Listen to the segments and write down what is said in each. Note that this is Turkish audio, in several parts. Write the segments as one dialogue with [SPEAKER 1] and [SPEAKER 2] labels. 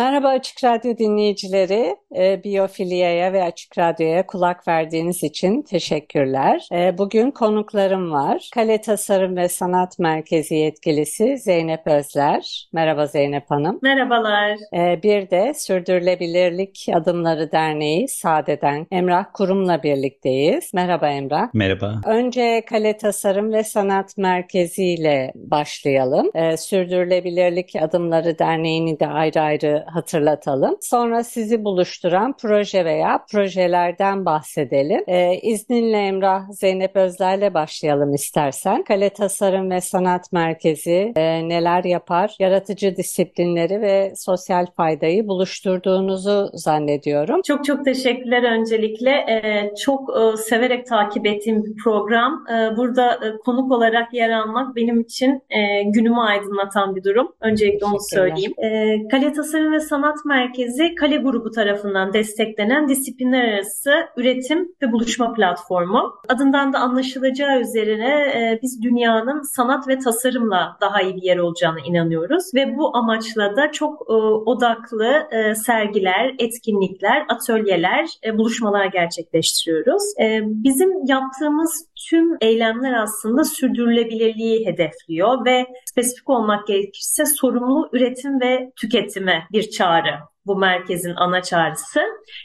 [SPEAKER 1] Merhaba Açık Radyo dinleyicileri. E, Biyofilia'ya ve Açık Radyo'ya kulak verdiğiniz için teşekkürler. E, bugün konuklarım var. Kale Tasarım ve Sanat Merkezi yetkilisi Zeynep Özler. Merhaba Zeynep Hanım.
[SPEAKER 2] Merhabalar.
[SPEAKER 1] E, bir de Sürdürülebilirlik Adımları Derneği SADE'den Emrah Kurum'la birlikteyiz. Merhaba Emrah.
[SPEAKER 3] Merhaba.
[SPEAKER 1] Önce Kale Tasarım ve Sanat Merkezi ile başlayalım. E, Sürdürülebilirlik Adımları Derneği'ni de ayrı ayrı hatırlatalım. Sonra sizi buluşturan proje veya projelerden bahsedelim. Ee, izninle Emrah Zeynep Özler'le başlayalım istersen. Kale Tasarım ve Sanat Merkezi e, neler yapar? Yaratıcı disiplinleri ve sosyal faydayı buluşturduğunuzu zannediyorum.
[SPEAKER 2] Çok çok teşekkürler öncelikle. Ee, çok e, severek takip ettiğim bir program. Ee, burada e, konuk olarak yer almak benim için e, günümü aydınlatan bir durum. Öncelikle onu söyleyeyim. Ee, Kale Tasarım ve Sanat Merkezi Kale Grubu tarafından desteklenen disiplinler arası üretim ve buluşma platformu. Adından da anlaşılacağı üzerine e, biz dünyanın sanat ve tasarımla daha iyi bir yer olacağına inanıyoruz ve bu amaçla da çok e, odaklı e, sergiler, etkinlikler, atölyeler, e, buluşmalar gerçekleştiriyoruz. E, bizim yaptığımız tüm eylemler aslında sürdürülebilirliği hedefliyor ve spesifik olmak gerekirse sorumlu üretim ve tüketime bir çağrı bu merkezin ana çağrısı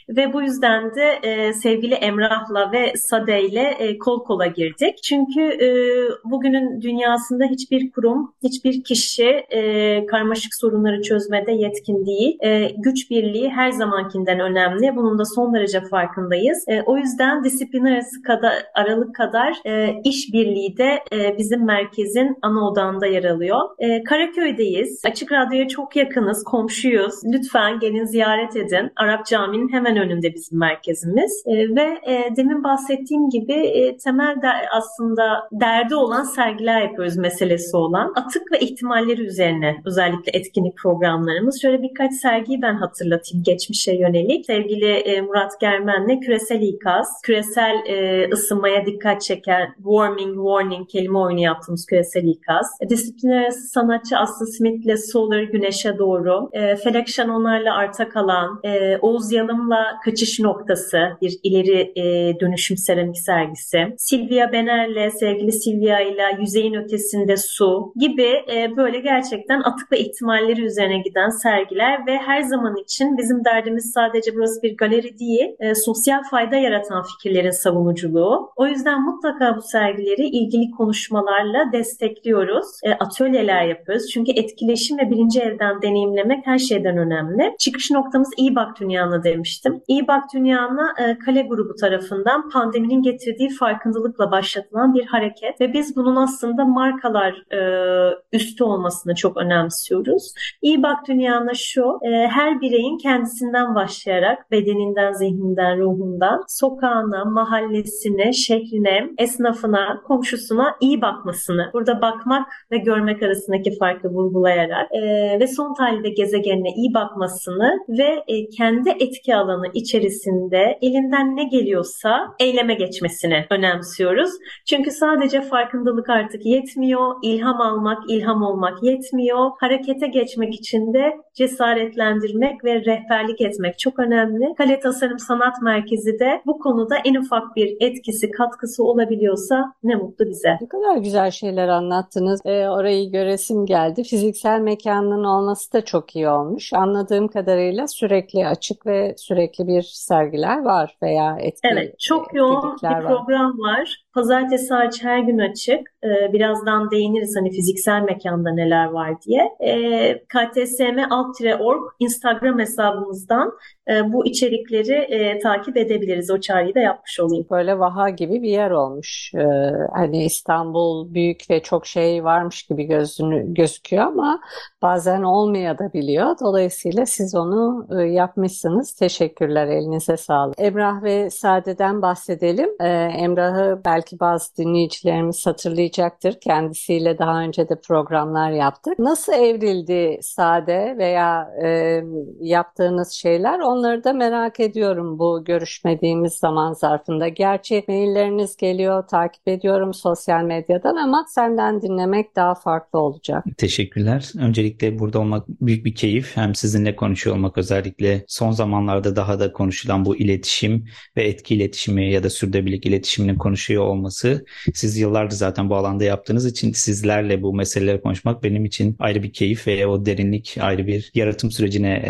[SPEAKER 2] ve bu yüzden de e, sevgili Emrah'la ve Sade ile e, kol kola girdik. Çünkü e, bugünün dünyasında hiçbir kurum, hiçbir kişi e, karmaşık sorunları çözmede yetkin değil. E, güç birliği her zamankinden önemli. Bunun da son derece farkındayız. E, o yüzden disiplin arası kadar, aralık kadar e, iş birliği de e, bizim merkezin ana odağında yer alıyor. E, Karaköy'deyiz. Açık Radyo'ya çok yakınız, komşuyuz. Lütfen gelin ziyaret edin. Arap Camii'nin hemen önünde bizim merkezimiz. E, ve e, demin bahsettiğim gibi e, temel de, aslında derdi olan sergiler yapıyoruz meselesi olan. Atık ve ihtimalleri üzerine özellikle etkinlik programlarımız. Şöyle birkaç sergiyi ben hatırlatayım geçmişe yönelik. Sevgili e, Murat Germen'le küresel ikaz, küresel e, ısınmaya dikkat çeken warming, warning kelime oyunu yaptığımız küresel ikaz. E, disiplinler arası sanatçı Aslı Smith'le Solar Güneşe Doğru, e, Felek Şanonlar'la arta kalan e, Oğuz Yalım'la Kaçış Noktası bir ileri e, dönüşüm seramik sergisi. Silvia Bener'le sevgili Silvia ile Yüzeyin Ötesinde Su gibi e, böyle gerçekten atık ve ihtimalleri üzerine giden sergiler ve her zaman için bizim derdimiz sadece burası bir galeri değil, e, sosyal fayda yaratan fikirlerin savunuculuğu. O yüzden mutlaka bu sergileri ilgili konuşmalarla destekliyoruz. E, atölyeler yapıyoruz. Çünkü etkileşim ve birinci elden deneyimlemek her şeyden önemli. Çıkış noktamız İyi Bak Dünya'na demiştim. İyi Bak Dünya'na e, Kale grubu tarafından pandeminin getirdiği farkındalıkla başlatılan bir hareket ve biz bunun aslında markalar e, üstü olmasını çok önemsiyoruz. İyi Bak Dünya'na şu, e, her bireyin kendisinden başlayarak bedeninden, zihninden, ruhundan, sokağına, mahallesine, şehrine, esnafına, komşusuna iyi bakmasını, burada bakmak ve görmek arasındaki farkı vurgulayarak e, ve son tahlilde gezegenine iyi bakmasını ve e, kendi etki alanı içerisinde elinden ne geliyorsa eyleme geçmesini önemsiyoruz. Çünkü sadece farkındalık artık yetmiyor, ilham almak, ilham olmak yetmiyor. Harekete geçmek için de cesaretlendirmek ve rehberlik etmek çok önemli. Kale Tasarım Sanat Merkezi de bu konuda en ufak bir etkisi, katkısı olabiliyorsa ne mutlu bize.
[SPEAKER 1] Ne kadar güzel şeyler anlattınız. E, orayı göresim geldi. Fiziksel mekanının olması da çok iyi olmuş. Anladığım kadarıyla sürekli açık ve sürekli bir sergiler var veya etki
[SPEAKER 2] Evet, çok yoğun bir program var. Pazartesi hariç her gün açık. E, birazdan değiniriz hani fiziksel mekanda neler var diye. E, ktsm.org Instagram hesabımızdan e, bu içerikleri e, takip edebiliriz. O çağrıyı da yapmış olayım.
[SPEAKER 1] Böyle vaha gibi bir yer olmuş. Ee, hani İstanbul büyük ve çok şey varmış gibi gözünü, gözüküyor ama bazen olmayabiliyor. Dolayısıyla siz onu e, yapmışsınız. Teşekkürler. Elinize sağlık. Emrah ve Sade'den bahsedelim. Ee, Emrah'ı belki bazı dinleyicilerimiz hatırlayacaktır. Kendisiyle daha önce de programlar yaptık. Nasıl evrildi Sade veya e, yaptığınız şeyler? Onları da merak ediyorum bu görüşmediğimiz zaman zarfında. Gerçi mailleriniz geliyor, takip ediyorum sosyal medyadan ama senden dinlemek daha farklı olacak.
[SPEAKER 3] Teşekkürler. Öncelikle burada olmak büyük bir keyif. Hem sizinle konuşuyor olmak özellikle son zamanlarda daha da konuşulan bu iletişim ve etki iletişimi ya da sürdürülebilirlik iletişiminin konuşuyor olması. Siz yıllardır zaten bu alanda yaptığınız için sizlerle bu meseleleri konuşmak benim için ayrı bir keyif ve o derinlik ayrı bir yaratım sürecine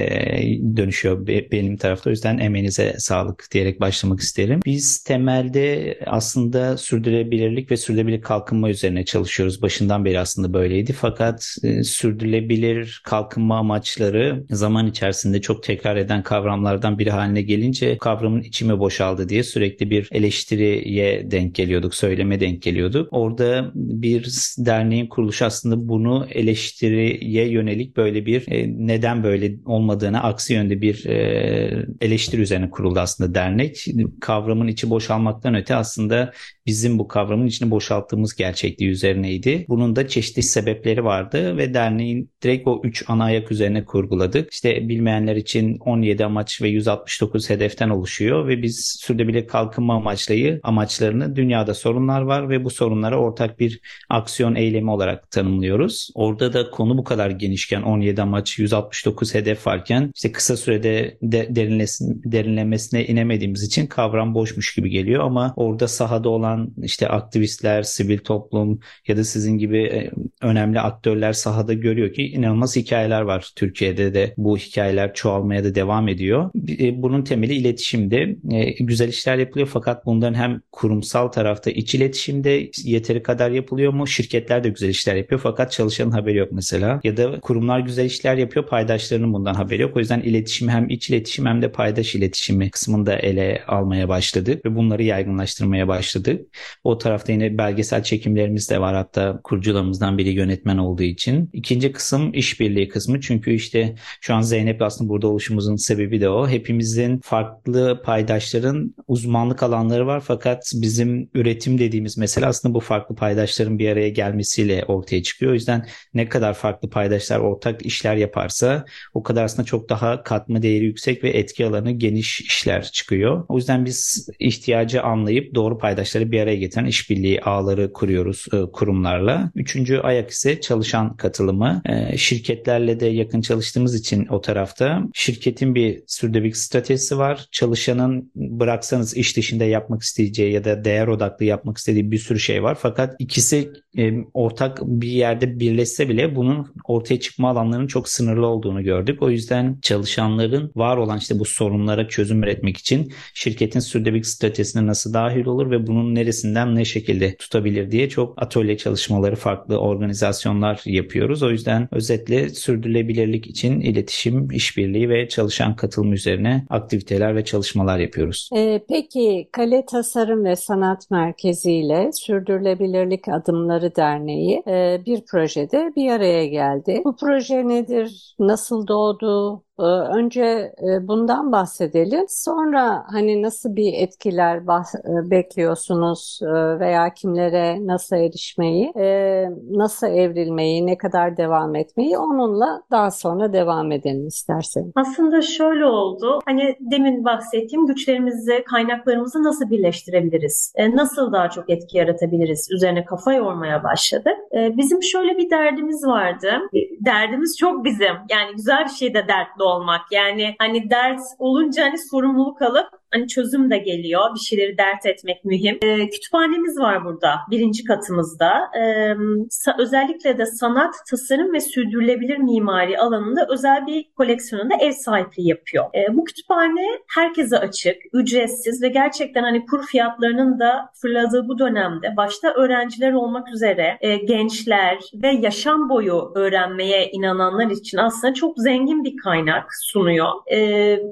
[SPEAKER 3] dönüşüyor benim tarafta. O yüzden emeğinize sağlık diyerek başlamak isterim. Biz temelde aslında sürdürülebilirlik ve sürdürülebilir kalkınma üzerine çalışıyoruz. Başından beri aslında böyleydi. Fakat e, sürdürülebilir kalkınma amaçları zaman içerisinde çok tekrar eden kavramlardan biri haline gelince kavramın içime boşaldı diye sürekli bir eleştiriye denk geliyorduk, söyleme denk geliyorduk. Orada bir derneğin kuruluşu aslında bunu eleştiriye yönelik böyle bir e, neden böyle olmadığını aksi yönde bir e, eleştiri üzerine kuruldu aslında dernek. Kavramın içi boşalmaktan öte aslında bizim bu kavramın içini boşalttığımız gerçekliği üzerineydi. Bunun da çeşitli sebepleri vardı ve derneğin direkt o 3 ana ayak üzerine kurguladık. İşte bilmeyenler için 17 amaç ve 169 hedeften oluşuyor ve biz sürdürülebilir kalkınma amaçlayı amaçlarını dünyada sorunlar var ve bu sorunlara ortak bir aksiyon eylemi olarak tanımlıyoruz. Orada da konu bu kadar genişken 17 amaç 169 hedef varken işte kısa sürede de derinlemesine inemediğimiz için kavram boşmuş gibi geliyor ama orada sahada olan olan işte aktivistler, sivil toplum ya da sizin gibi e, önemli aktörler sahada görüyor ki inanılmaz hikayeler var. Türkiye'de de bu hikayeler çoğalmaya da devam ediyor. E, bunun temeli iletişimde. Güzel işler yapılıyor fakat bunların hem kurumsal tarafta iç iletişimde yeteri kadar yapılıyor mu? Şirketler de güzel işler yapıyor fakat çalışanın haberi yok mesela. Ya da kurumlar güzel işler yapıyor paydaşlarının bundan haberi yok. O yüzden iletişim hem iç iletişim hem de paydaş iletişimi kısmında ele almaya başladık ve bunları yaygınlaştırmaya başladık. O tarafta yine belgesel çekimlerimiz de var hatta kurucularımızdan biri yönetmen olduğu için. İkinci kısım işbirliği kısmı çünkü işte şu an Zeynep aslında burada oluşumuzun sebebi de o. Hepimizin farklı paydaşların uzmanlık alanları var fakat bizim üretim dediğimiz mesele aslında bu farklı paydaşların bir araya gelmesiyle ortaya çıkıyor. O yüzden ne kadar farklı paydaşlar ortak işler yaparsa o kadar aslında çok daha katma değeri yüksek ve etki alanı geniş işler çıkıyor. O yüzden biz ihtiyacı anlayıp doğru paydaşları bir araya getiren işbirliği ağları kuruyoruz e, kurumlarla. Üçüncü ayak ise çalışan katılımı. E, şirketlerle de yakın çalıştığımız için o tarafta şirketin bir sürdürülebilirlik stratejisi var. Çalışanın bıraksanız iş dışında yapmak isteyeceği ya da değer odaklı yapmak istediği bir sürü şey var. Fakat ikisi e, ortak bir yerde birleşse bile bunun ortaya çıkma alanlarının çok sınırlı olduğunu gördük. O yüzden çalışanların var olan işte bu sorunlara çözüm üretmek için şirketin sürdürülebilirlik stratejisine nasıl dahil olur ve bunun neresi neresinden ne şekilde tutabilir diye çok atölye çalışmaları farklı organizasyonlar yapıyoruz. O yüzden özetle sürdürülebilirlik için iletişim, işbirliği ve çalışan katılım üzerine aktiviteler ve çalışmalar yapıyoruz.
[SPEAKER 1] Ee, peki Kale Tasarım ve Sanat Merkezi ile Sürdürülebilirlik Adımları Derneği e, bir projede bir araya geldi. Bu proje nedir? Nasıl doğdu? Ee, önce e, bundan bahsedelim. Sonra hani nasıl bir etkiler e, bekliyorsunuz e, veya kimlere nasıl erişmeyi, nasıl evrilmeyi, ne kadar devam etmeyi onunla daha sonra devam edelim isterseniz.
[SPEAKER 2] Aslında şöyle oldu. Hani demin bahsettiğim güçlerimizi, kaynaklarımızı nasıl birleştirebiliriz? Nasıl daha çok etki yaratabiliriz? Üzerine kafa yormaya başladık. Bizim şöyle bir derdimiz vardı. Derdimiz çok bizim. Yani güzel bir şey de dertli olmak. Yani hani dert olunca hani sorumluluk alıp hani çözüm de geliyor. Bir şeyleri dert etmek mühim. E, kütüphanemiz var burada birinci katımızda. E, özellikle de sanat, tasarım ve sürdürülebilir mimari alanında özel bir koleksiyonunda ev sahipliği yapıyor. E, bu kütüphane herkese açık, ücretsiz ve gerçekten hani kur fiyatlarının da fırladığı bu dönemde başta öğrenciler olmak üzere e, gençler ve yaşam boyu öğrenmeye inananlar için aslında çok zengin bir kaynak sunuyor. E,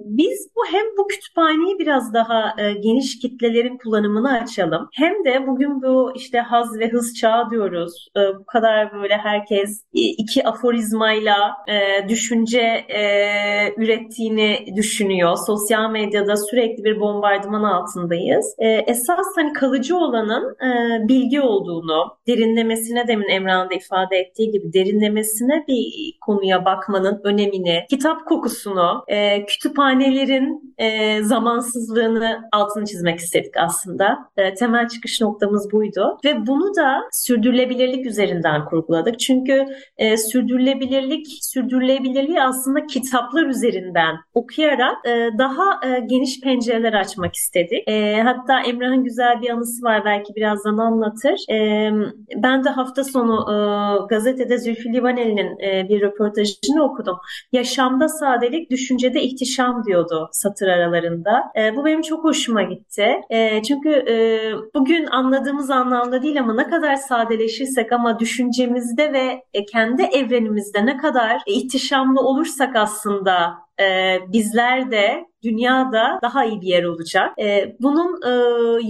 [SPEAKER 2] biz bu hem bu kütüphaneyi biraz daha e, geniş kitlelerin kullanımını açalım hem de bugün bu işte haz ve hız çağı diyoruz. E, bu kadar böyle herkes iki aforizmayla e, düşünce e, ürettiğini düşünüyor. Sosyal medyada sürekli bir bombardıman altındayız. E, esas hani kalıcı olanın e, bilgi olduğunu, derinlemesine demin Emrah'ın da ifade ettiği gibi derinlemesine bir konuya bakmanın önemini, kitap kokusunu, e, kütüphanelerin e, zamansızlığını altını çizmek istedik aslında. E, temel çıkış noktamız buydu ve bunu da sürdürülebilirlik üzerinden kurguladık. Çünkü e, sürdürülebilirlik, sürdürülebilirliği aslında kitaplar üzerinden okuyarak e, daha e, geniş pencereler açmak istedik. E, hatta Emrah'ın güzel bir anısı var belki birazdan anlatır. E, ben de hafta sonu e, gazetede Zülfü Livaneli'nin e, bir röportajını okudum. Yaşamda sadelik, düşüncede ihtişam diyordu satır aralarında. E, bu benim çok hoşuma gitti. E, çünkü e, bugün anladığımız anlamda değil ama ne kadar sadeleşirsek ama düşüncemizde ve e, kendi evrenimizde ne kadar ihtişamlı olursak aslında e, bizler de dünyada daha iyi bir yer olacak. E, bunun e,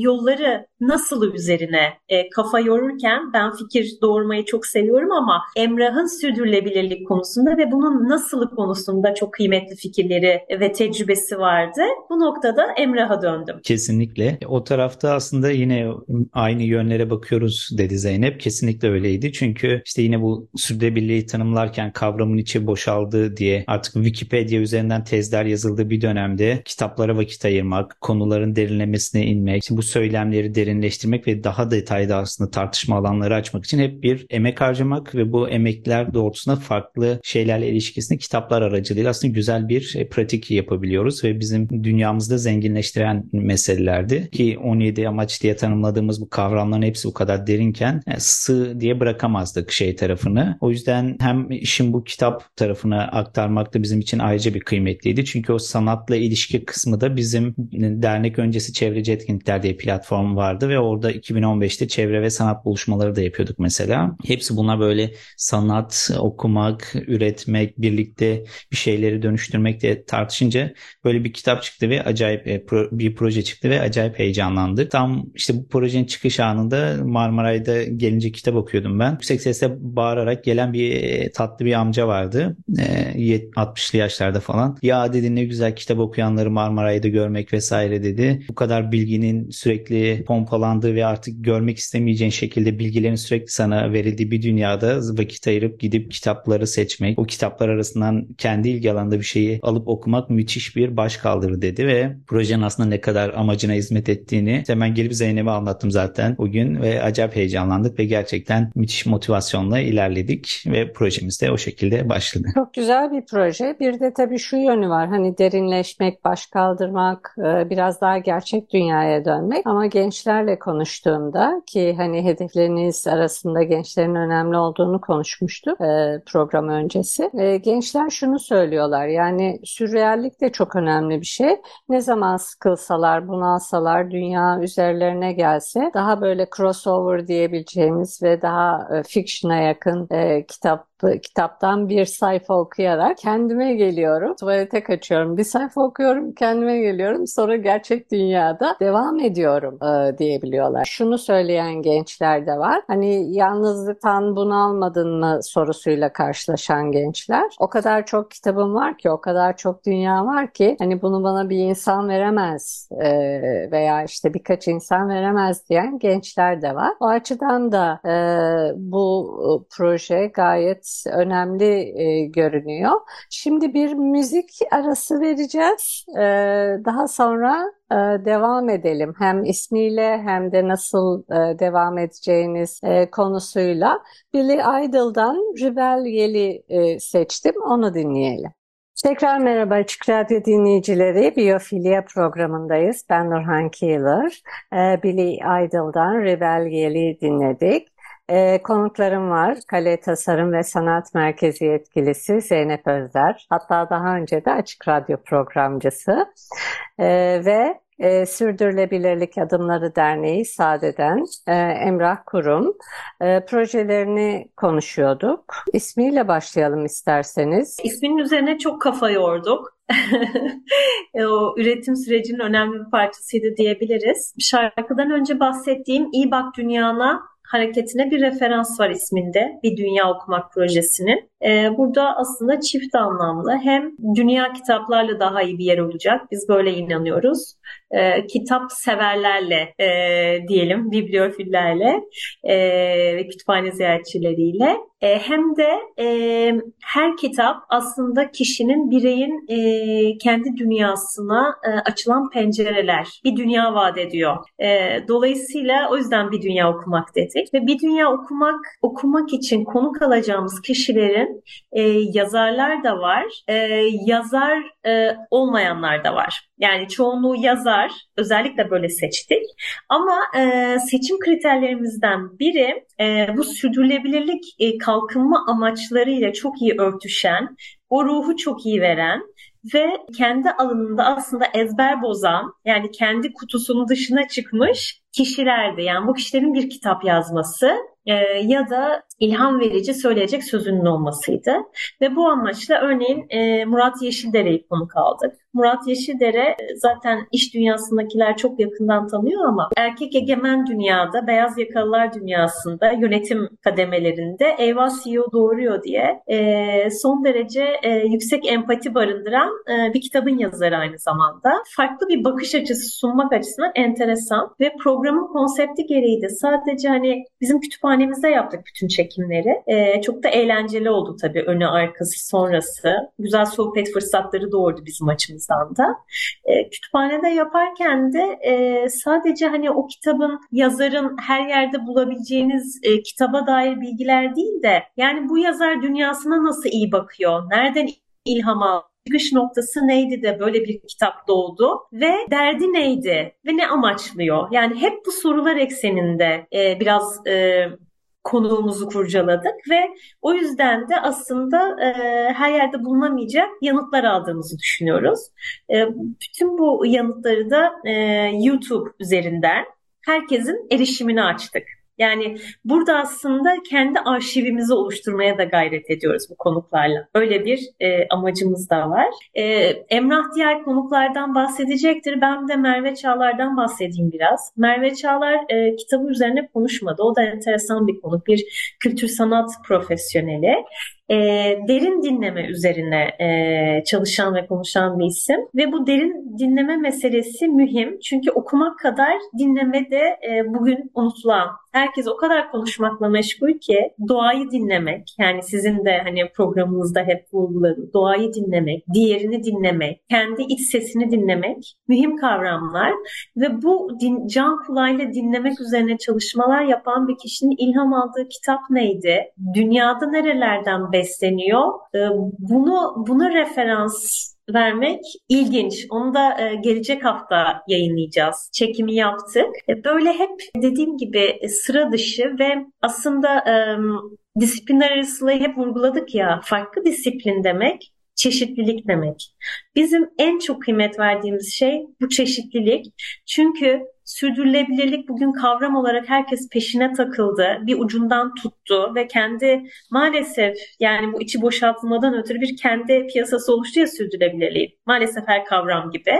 [SPEAKER 2] yolları nasıl üzerine e, kafa yorurken ben fikir doğurmayı çok seviyorum ama Emrah'ın sürdürülebilirlik konusunda ve bunun nasıl konusunda çok kıymetli fikirleri ve tecrübesi vardı. Bu noktada Emrah'a döndüm.
[SPEAKER 3] Kesinlikle. O tarafta aslında yine aynı yönlere bakıyoruz dedi Zeynep. Kesinlikle öyleydi. Çünkü işte yine bu sürdürülebilirliği tanımlarken kavramın içi boşaldı diye artık Wikipedia üzerinden tezler yazıldığı bir dönemde kitaplara vakit ayırmak, konuların derinlemesine inmek, bu söylemleri derinleştirmek ve daha detaylı aslında tartışma alanları açmak için hep bir emek harcamak ve bu emekler doğrultusunda farklı şeylerle ilişkisini kitaplar aracılığıyla aslında güzel bir e, pratik yapabiliyoruz ve bizim dünyamızda zenginleştiren meselelerdi ki 17 amaç diye tanımladığımız bu kavramların hepsi bu kadar derinken e, sığ diye bırakamazdık şey tarafını. O yüzden hem işin bu kitap tarafına aktarmak da bizim için ayrıca bir kıymetliydi. Çünkü o sanatla ilişki kısmı da bizim dernek öncesi çevreci etkinlikler diye platform vardı ve orada 2015'te çevre ve sanat buluşmaları da yapıyorduk mesela. Hepsi bunlar böyle sanat, okumak, üretmek, birlikte bir şeyleri dönüştürmek diye tartışınca böyle bir kitap çıktı ve acayip e, bir proje çıktı ve acayip heyecanlandık. Tam işte bu projenin çıkış anında Marmaray'da gelince kitap okuyordum ben. Yüksek sesle bağırarak gelen bir e, tatlı bir amca vardı. 60'lı e, yaşlarda falan. Ya dedi ne güzel kitap okuyanları Marmaray'da görmek vesaire dedi. Bu kadar bilginin sürekli pompalandığı ve artık görmek istemeyeceğin şekilde bilgilerin sürekli sana verildiği bir dünyada vakit ayırıp gidip kitapları seçmek, o kitaplar arasından kendi ilgi alanında bir şeyi alıp okumak müthiş bir baş kaldırı dedi ve projenin aslında ne kadar amacına hizmet ettiğini hemen gelip Zeynep'e anlattım zaten bugün ve acayip heyecanlandık ve gerçekten müthiş motivasyonla ilerledik ve projemiz de o şekilde başladı.
[SPEAKER 1] Çok güzel bir proje. Bir de tabii şu yönü var. Hani derinleşmek, baş kaldırmak, e, biraz daha gerçek dünyaya dönmek. Ama gençlerle konuştuğumda ki hani hedefleriniz arasında gençlerin önemli olduğunu konuşmuştu e, program öncesi. E, gençler şunu söylüyorlar. Yani sürreallik de çok önemli bir şey. Ne zaman sıkılsalar, bunalsalar, dünya üzerlerine gelse daha böyle crossover diyebileceğimiz ve daha fiction'a yakın kitap kitaptan bir sayfa okuyarak kendime geliyorum. Tuvalete kaçıyorum. Bir sayfa okuyorum, kendime geliyorum. Sonra gerçek dünyada devam ediyorum e, diyebiliyorlar. Şunu söyleyen gençler de var. Hani yalnızlıktan bunalmadın mı sorusuyla karşılaşan gençler. O kadar çok kitabım var ki, o kadar çok dünya var ki hani bunu bana bir insan veremez e, veya işte birkaç insan veremez diyen gençler de var. O açıdan da e, bu e, proje gayet önemli e, görünüyor. Şimdi bir müzik arası vereceğiz. E, daha sonra e, devam edelim. Hem ismiyle hem de nasıl e, devam edeceğiniz e, konusuyla. Billy Idol'dan Rebel Yeli e, seçtim. Onu dinleyelim. Tekrar merhaba Açık Radyo dinleyicileri. Biyofilya programındayız. Ben Nurhan Keeler. Ee, Billy Idol'dan Rebelliel'i dinledik. Ee, konuklarım var. Kale Tasarım ve Sanat Merkezi yetkilisi Zeynep Özler. Hatta daha önce de Açık Radyo programcısı. Ee, ve e, Sürdürülebilirlik Adımları Derneği SADE'den e, Emrah Kurum e, projelerini konuşuyorduk. İsmiyle başlayalım isterseniz.
[SPEAKER 2] İsminin üzerine çok kafa yorduk. o üretim sürecinin önemli bir parçasıydı diyebiliriz. Şarkıdan önce bahsettiğim İyi Bak Dünyana hareketine bir referans var isminde bir dünya okumak projesinin. Ee, burada aslında çift anlamlı hem dünya kitaplarla daha iyi bir yer olacak biz böyle inanıyoruz. Ee, kitap severlerle e, diyelim bibliofillerle e, kütüphane ziyaretçileriyle e, hem de her kitap aslında kişinin bireyin kendi dünyasına açılan pencereler bir dünya vaat ediyor. Dolayısıyla o yüzden bir dünya okumak dedik ve bir dünya okumak okumak için konuk alacağımız kişilerin e, yazarlar da var, e, yazar e, olmayanlar da var. Yani çoğunluğu yazar, özellikle böyle seçtik. Ama e, seçim kriterlerimizden biri e, bu sürdürülebilirlik e, kalkınma amaçlarıyla çok iyi örtüşen, o ruhu çok iyi veren ve kendi alanında aslında ezber bozan yani kendi kutusunun dışına çıkmış kişilerdi. Yani bu kişilerin bir kitap yazması e, ya da ilham verici söyleyecek sözünün olmasıydı. Ve bu amaçla örneğin e, Murat Yeşildere'yi konuk aldık. Murat Yeşildere e, zaten iş dünyasındakiler çok yakından tanıyor ama erkek egemen dünyada, beyaz yakalılar dünyasında, yönetim kademelerinde eyvah CEO doğuruyor diye e, son derece e, yüksek empati barındıran e, bir kitabın yazarı aynı zamanda. Farklı bir bakış açısı sunmak açısından enteresan ve programın konsepti gereği de sadece hani bizim kütüphanemizde yaptık bütün çekimleri. E, çok da eğlenceli oldu tabii önü arkası sonrası. Güzel sohbet fırsatları doğurdu bizim açımızdan da. E, kütüphanede yaparken de e, sadece hani o kitabın yazarın her yerde bulabileceğiniz e, kitaba dair bilgiler değil de yani bu yazar dünyasına nasıl iyi bakıyor? Nereden ilham aldı? çıkış noktası neydi de böyle bir kitap doğdu ve derdi neydi ve ne amaçlıyor? Yani hep bu sorular ekseninde e, biraz e, konuğumuzu kurcaladık ve o yüzden de aslında e, her yerde bulunamayacak yanıtlar aldığımızı düşünüyoruz. E, bütün bu yanıtları da e, YouTube üzerinden herkesin erişimini açtık. Yani burada aslında kendi arşivimizi oluşturmaya da gayret ediyoruz bu konuklarla. Öyle bir e, amacımız da var. E, Emrah diğer konuklardan bahsedecektir. Ben de Merve Çağlar'dan bahsedeyim biraz. Merve Çağlar e, kitabı üzerine konuşmadı. O da enteresan bir konu. Bir kültür sanat profesyoneli e, derin dinleme üzerine e, çalışan ve konuşan bir isim. Ve bu derin dinleme meselesi mühim. Çünkü okumak kadar dinleme de e, bugün unutulan. Herkes o kadar konuşmakla meşgul ki doğayı dinlemek, yani sizin de hani programınızda hep vurguladım, doğayı dinlemek, diğerini dinlemek, kendi iç sesini dinlemek mühim kavramlar. Ve bu din, can kulağıyla dinlemek üzerine çalışmalar yapan bir kişinin ilham aldığı kitap neydi? Dünyada nerelerden besleniyor. Ee, bunu buna referans vermek ilginç. Onu da e, gelecek hafta yayınlayacağız. Çekimi yaptık. E, böyle hep dediğim gibi e, sıra dışı ve aslında disiplinler arasılığı hep vurguladık ya farklı disiplin demek çeşitlilik demek. Bizim en çok kıymet verdiğimiz şey bu çeşitlilik. Çünkü sürdürülebilirlik bugün kavram olarak herkes peşine takıldı. Bir ucundan tuttu ve kendi maalesef yani bu içi boşaltılmadan ötürü bir kendi piyasası oluştu ya sürdürülebilirliği. Maalesef her kavram gibi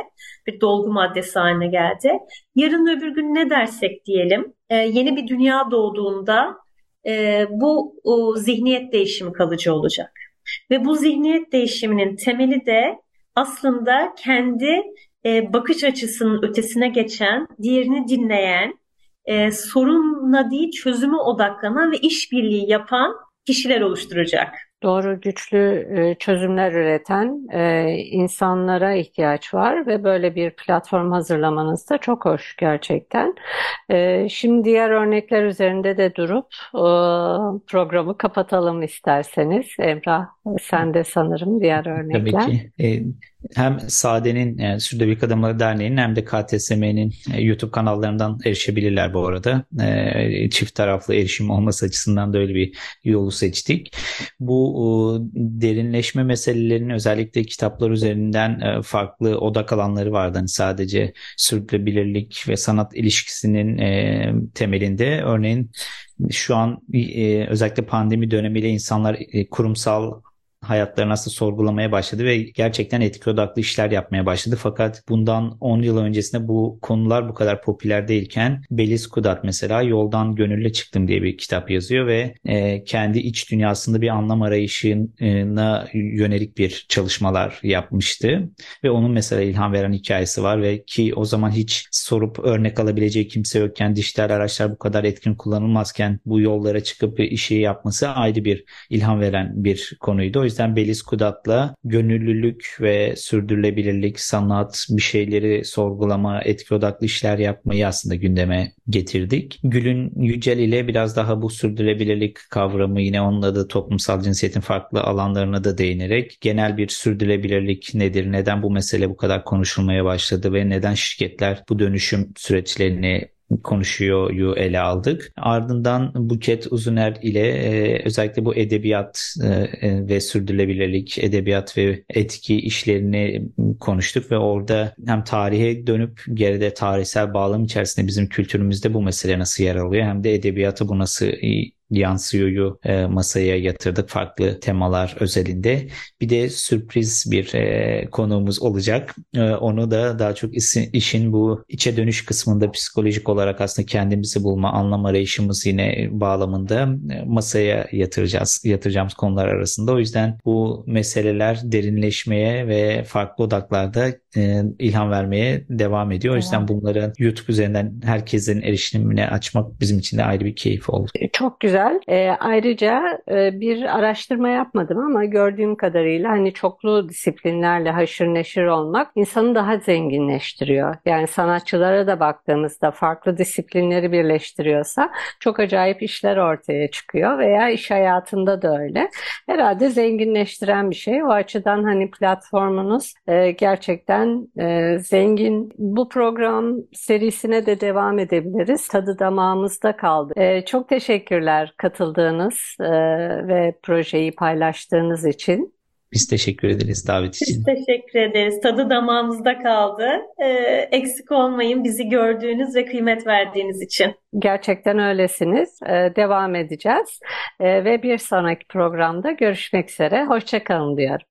[SPEAKER 2] bir dolgu maddesi haline geldi. Yarın öbür gün ne dersek diyelim e, yeni bir dünya doğduğunda e, bu zihniyet değişimi kalıcı olacak. Ve bu zihniyet değişiminin temeli de aslında kendi e, bakış açısının ötesine geçen, diğerini dinleyen, e, sorunla değil çözüme odaklanan ve işbirliği yapan kişiler oluşturacak.
[SPEAKER 1] doğru güçlü e, çözümler üreten e, insanlara ihtiyaç var ve böyle bir platform hazırlamanız da çok hoş gerçekten. E, şimdi diğer örnekler üzerinde de durup programı kapatalım isterseniz. Emrah sen de sanırım diğer örnekler.
[SPEAKER 3] Tabii ki hem Sade'nin yani Sürdürülebilir Adımları Derneği'nin hem de KTSM'nin e, YouTube kanallarından erişebilirler bu arada. E, çift taraflı erişim olması açısından da öyle bir yolu seçtik. Bu derinleşme meselelerinin özellikle kitaplar üzerinden e, farklı odak alanları vardı. Hani sadece sürdürülebilirlik ve sanat ilişkisinin temelinde örneğin şu an özellikle pandemi dönemiyle insanlar kurumsal hayatlarını aslında sorgulamaya başladı ve gerçekten etki odaklı işler yapmaya başladı. Fakat bundan 10 yıl öncesinde bu konular bu kadar popüler değilken Belis Kudat mesela Yoldan Gönülle Çıktım diye bir kitap yazıyor ve e, kendi iç dünyasında bir anlam arayışına yönelik bir çalışmalar yapmıştı. Ve onun mesela ilham veren hikayesi var ve ki o zaman hiç sorup örnek alabileceği kimse yokken dijital araçlar bu kadar etkin kullanılmazken bu yollara çıkıp işi yapması ayrı bir ilham veren bir konuydu. O yüzden yüzden Beliz Kudat'la gönüllülük ve sürdürülebilirlik, sanat, bir şeyleri sorgulama, etki odaklı işler yapmayı aslında gündeme getirdik. Gül'ün Yücel ile biraz daha bu sürdürülebilirlik kavramı yine onunla da toplumsal cinsiyetin farklı alanlarına da değinerek genel bir sürdürülebilirlik nedir, neden bu mesele bu kadar konuşulmaya başladı ve neden şirketler bu dönüşüm süreçlerini konuşuyor ele aldık. Ardından Buket Uzuner ile e, özellikle bu edebiyat e, e, ve sürdürülebilirlik, edebiyat ve etki işlerini konuştuk ve orada hem tarihe dönüp geride tarihsel bağlam içerisinde bizim kültürümüzde bu mesele nasıl yer alıyor hem de edebiyatı bu nasıl yansıyoryu e, masaya yatırdık farklı temalar özelinde. Bir de sürpriz bir e, konuğumuz olacak. E, onu da daha çok işin, işin bu içe dönüş kısmında psikolojik olarak aslında kendimizi bulma, anlam arayışımız yine bağlamında e, masaya yatıracağız. Yatıracağımız konular arasında. O yüzden bu meseleler derinleşmeye ve farklı odaklarda e, ilham vermeye devam ediyor. O yüzden bunları YouTube üzerinden herkesin erişimine açmak bizim için de ayrı bir keyif oldu.
[SPEAKER 1] Çok güzel güzel. E, ayrıca e, bir araştırma yapmadım ama gördüğüm kadarıyla hani çoklu disiplinlerle haşır neşir olmak insanı daha zenginleştiriyor. Yani sanatçılara da baktığımızda farklı disiplinleri birleştiriyorsa çok acayip işler ortaya çıkıyor veya iş hayatında da öyle. Herhalde zenginleştiren bir şey. O açıdan hani platformunuz e, gerçekten e, zengin. Bu program serisine de devam edebiliriz. Tadı damağımızda kaldı. E, çok teşekkürler katıldığınız e, ve projeyi paylaştığınız için.
[SPEAKER 3] Biz teşekkür ederiz davet için.
[SPEAKER 2] Biz teşekkür ederiz. Tadı damağımızda kaldı. Ee, eksik olmayın bizi gördüğünüz ve kıymet verdiğiniz için.
[SPEAKER 1] Gerçekten öylesiniz. Ee, devam edeceğiz. Ee, ve bir sonraki programda görüşmek üzere. Hoşçakalın diyorum.